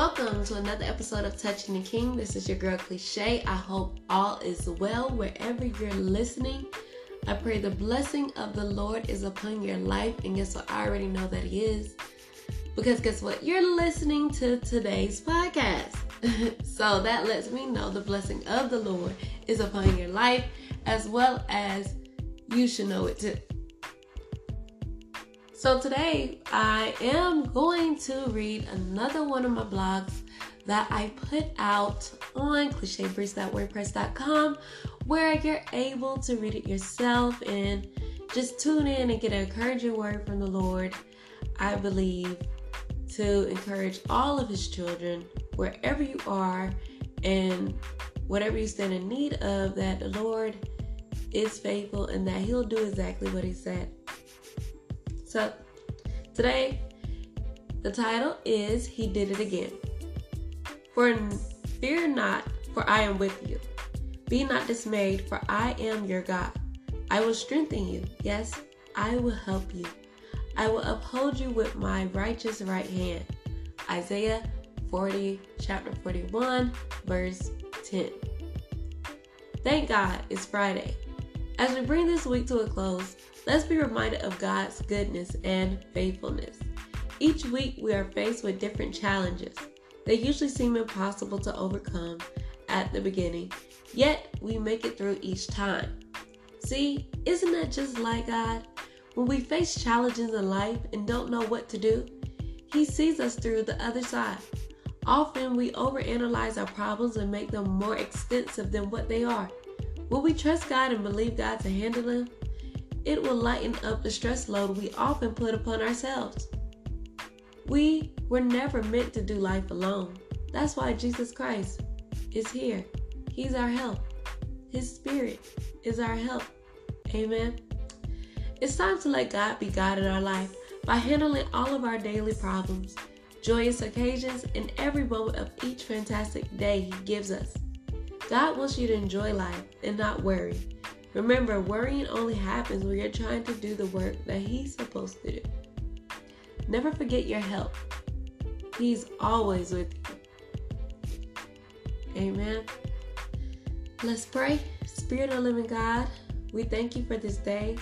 Welcome to another episode of Touching the King. This is your girl Cliche. I hope all is well wherever you're listening. I pray the blessing of the Lord is upon your life. And guess what? I already know that He is. Because guess what? You're listening to today's podcast. so that lets me know the blessing of the Lord is upon your life as well as you should know it too. So today I am going to read another one of my blogs that I put out on clichébriefs.wordpress.com where you're able to read it yourself and just tune in and get an encouraging word from the Lord. I believe to encourage all of his children wherever you are and whatever you stand in need of that the Lord is faithful and that he'll do exactly what he said. So, today, the title is He Did It Again. For fear not, for I am with you. Be not dismayed, for I am your God. I will strengthen you. Yes, I will help you. I will uphold you with my righteous right hand. Isaiah 40, chapter 41, verse 10. Thank God it's Friday. As we bring this week to a close, let's be reminded of God's goodness and faithfulness. Each week, we are faced with different challenges. They usually seem impossible to overcome at the beginning, yet we make it through each time. See, isn't that just like God? When we face challenges in life and don't know what to do, He sees us through the other side. Often we overanalyze our problems and make them more extensive than what they are. Will we trust God and believe God to handle them? It will lighten up the stress load we often put upon ourselves. We were never meant to do life alone. That's why Jesus Christ is here. He's our help. His Spirit is our help. Amen. It's time to let God be God in our life by handling all of our daily problems, joyous occasions, and every moment of each fantastic day He gives us. God wants you to enjoy life and not worry. Remember, worrying only happens when you're trying to do the work that He's supposed to do. Never forget your help. He's always with you. Amen. Let's pray. Spirit of living God, we thank you for this day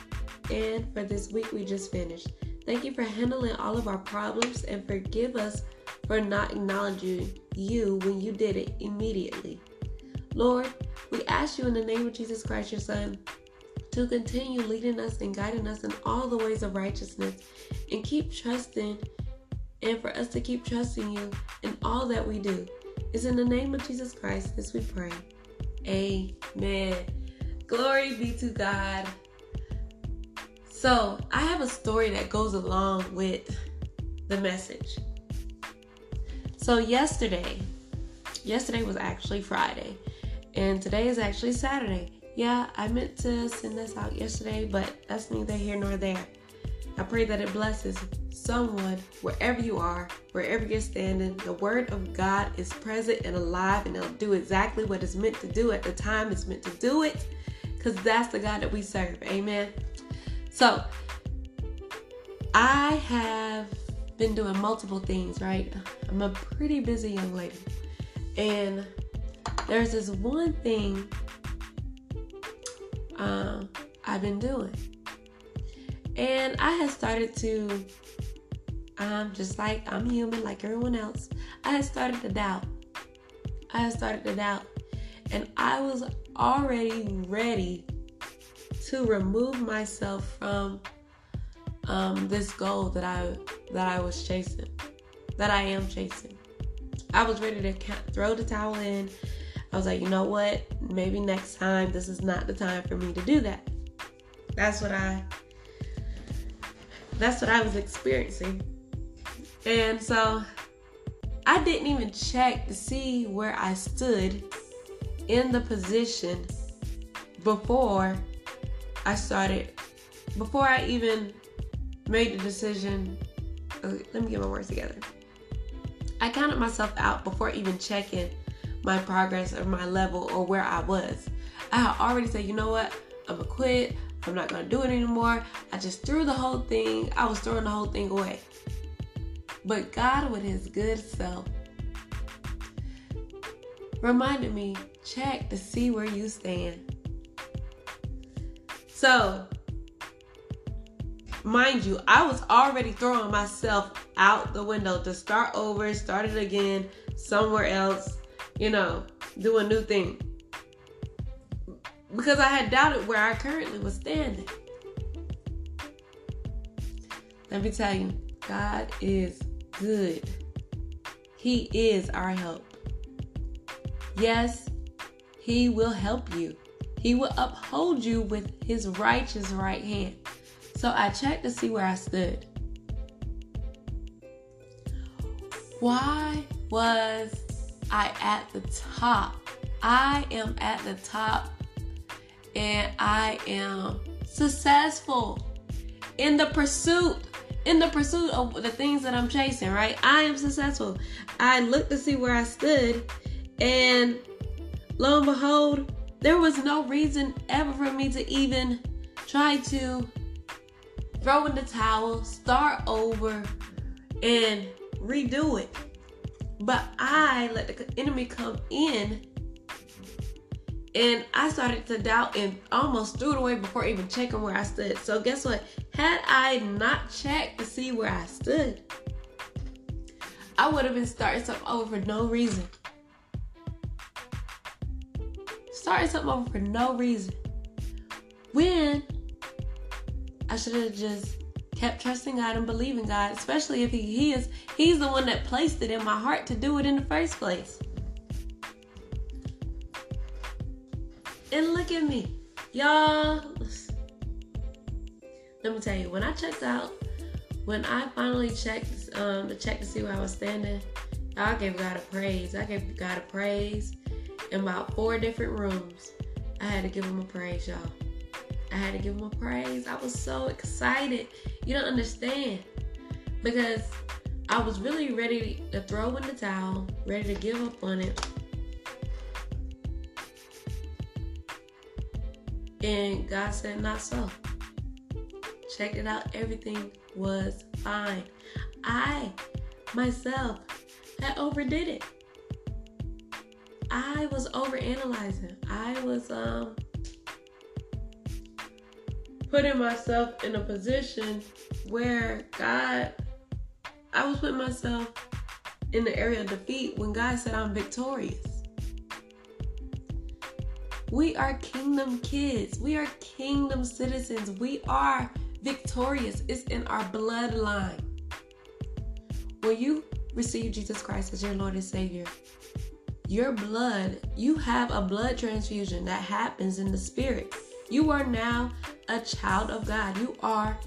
and for this week we just finished. Thank you for handling all of our problems and forgive us for not acknowledging you when you did it immediately. Lord, we ask you in the name of Jesus Christ, your Son, to continue leading us and guiding us in all the ways of righteousness and keep trusting and for us to keep trusting you in all that we do. It's in the name of Jesus Christ as we pray. Amen. Glory be to God. So, I have a story that goes along with the message. So, yesterday, yesterday was actually Friday, and today is actually Saturday. Yeah, I meant to send this out yesterday, but that's neither here nor there. I pray that it blesses someone wherever you are, wherever you're standing. The Word of God is present and alive, and it'll do exactly what it's meant to do at the time it's meant to do it, because that's the God that we serve. Amen. So, I have been doing multiple things, right? I'm a pretty busy young lady. And there's this one thing um, I've been doing. And I had started to, um, just like I'm human, like everyone else, I had started to doubt. I had started to doubt. And I was already ready to remove myself from um, this goal that I that I was chasing, that I am chasing. I was ready to throw the towel in I was like, you know what? Maybe next time this is not the time for me to do that. That's what I that's what I was experiencing. And so I didn't even check to see where I stood in the position before I started before I even made the decision. Okay, let me get my words together. I counted myself out before even checking my progress or my level or where I was. I had already said, you know what? I'm gonna quit. I'm not gonna do it anymore. I just threw the whole thing. I was throwing the whole thing away. But God, with His good self, reminded me check to see where you stand. So, mind you, I was already throwing myself out the window to start over, start it again somewhere else, you know, do a new thing. Because I had doubted where I currently was standing. Let me tell you, God is good. He is our help. Yes, He will help you. He will uphold you with His righteous right hand. So I checked to see where I stood. Why was I at the top? I am at the top and I am successful in the pursuit in the pursuit of the things that I'm chasing, right? I am successful. I looked to see where I stood, and lo and behold, there was no reason ever for me to even try to throw in the towel, start over, and redo it. But I let the enemy come in and I started to doubt and almost threw it away before even checking where I stood. So, guess what? Had I not checked to see where I stood, I would have been starting something over for no reason. Starting something over for no reason. When I should have just kept trusting God and believing God, especially if he, is He's the one that placed it in my heart to do it in the first place. And look at me. Y'all, let me tell you, when I checked out, when I finally checked um, check to see where I was standing, I gave God a praise. I gave God a praise in about four different rooms. I had to give him a praise, y'all. I had to give him a praise. I was so excited. You don't understand. Because I was really ready to throw in the towel, ready to give up on it. And God said, Not so. Checked it out. Everything was fine. I myself had overdid it. I was overanalyzing. I was um putting myself in a position where God I was putting myself in the area of defeat when God said I'm victorious. We are kingdom kids. We are kingdom citizens. We are victorious. It's in our bloodline. When you receive Jesus Christ as your Lord and Savior, your blood, you have a blood transfusion that happens in the spirit. You are now a child of God. You are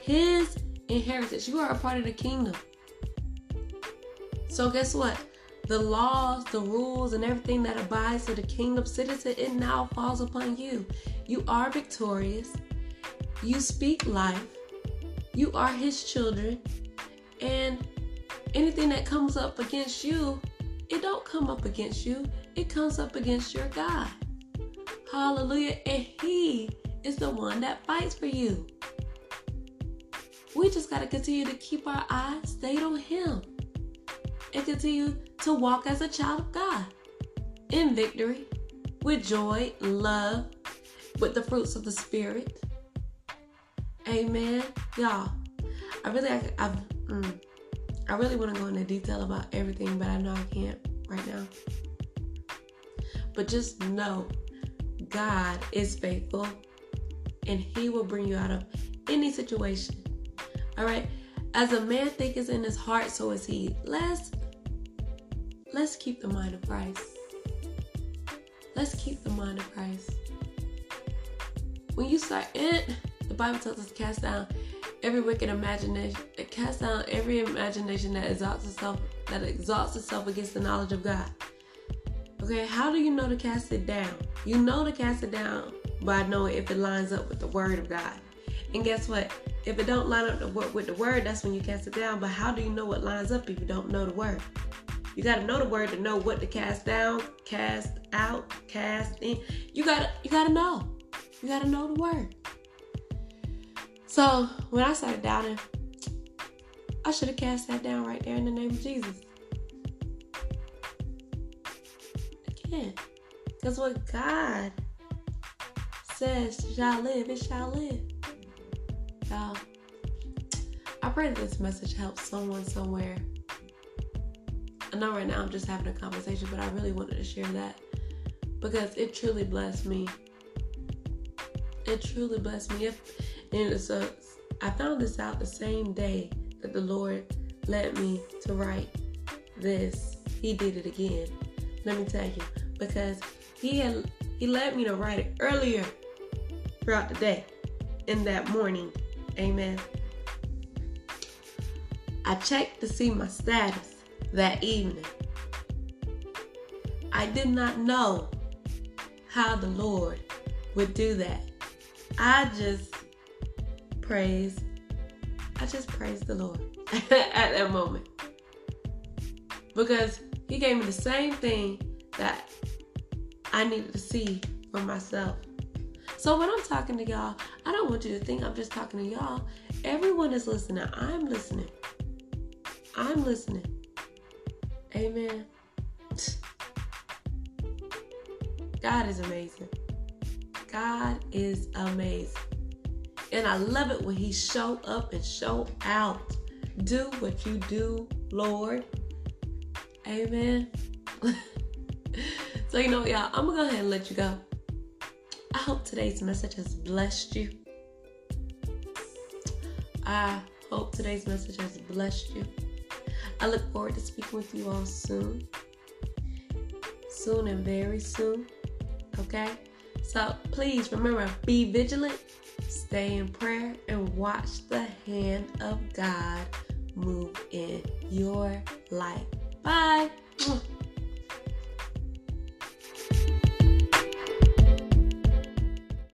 His inheritance. You are a part of the kingdom. So, guess what? the laws, the rules, and everything that abides to the kingdom citizen, it now falls upon you. You are victorious. You speak life. You are his children. And anything that comes up against you, it don't come up against you. It comes up against your God. Hallelujah. And he is the one that fights for you. We just got to continue to keep our eyes stayed on him and continue to walk as a child of God in victory, with joy, love, with the fruits of the Spirit. Amen. Y'all, I really, I, I, mm, I really want to go into detail about everything, but I know I can't right now. But just know God is faithful and He will bring you out of any situation. All right. As a man thinketh in his heart, so is he. Let's let's keep the mind of Christ. Let's keep the mind of Christ. When you start it, the Bible tells us to cast down every wicked imagination, cast down every imagination that exalts itself that exalts itself against the knowledge of God. Okay, how do you know to cast it down? You know to cast it down by knowing if it lines up with the word of God. And guess what? If it don't line up with the word, that's when you cast it down. But how do you know what lines up if you don't know the word? You got to know the word to know what to cast down, cast out, cast in. You got to you got to know. You got to know the word. So, when I started doubting, I should have cast that down right there in the name of Jesus. Because what God says shall live, it shall live. Y'all, I pray that this message helps someone somewhere. I know right now I'm just having a conversation, but I really wanted to share that because it truly blessed me. It truly blessed me. If, and so I found this out the same day that the Lord led me to write this. He did it again. Let me tell you, because he had he led me to write it earlier throughout the day in that morning. Amen. I checked to see my status that evening. I did not know how the Lord would do that. I just praise, I just praise the Lord at that moment. Because He gave me the same thing that I needed to see for myself. So when I'm talking to y'all, I don't want you to think I'm just talking to y'all. Everyone is listening. I'm listening. I'm listening. Amen. God is amazing. God is amazing. And I love it when he show up and show out. Do what you do, Lord. Amen. so you know, y'all, I'm gonna go ahead and let you go. I hope today's message has blessed you. I hope today's message has blessed you. I look forward to speaking with you all soon. Soon and very soon. Okay? So please remember be vigilant, stay in prayer, and watch the hand of God move in your life. Bye.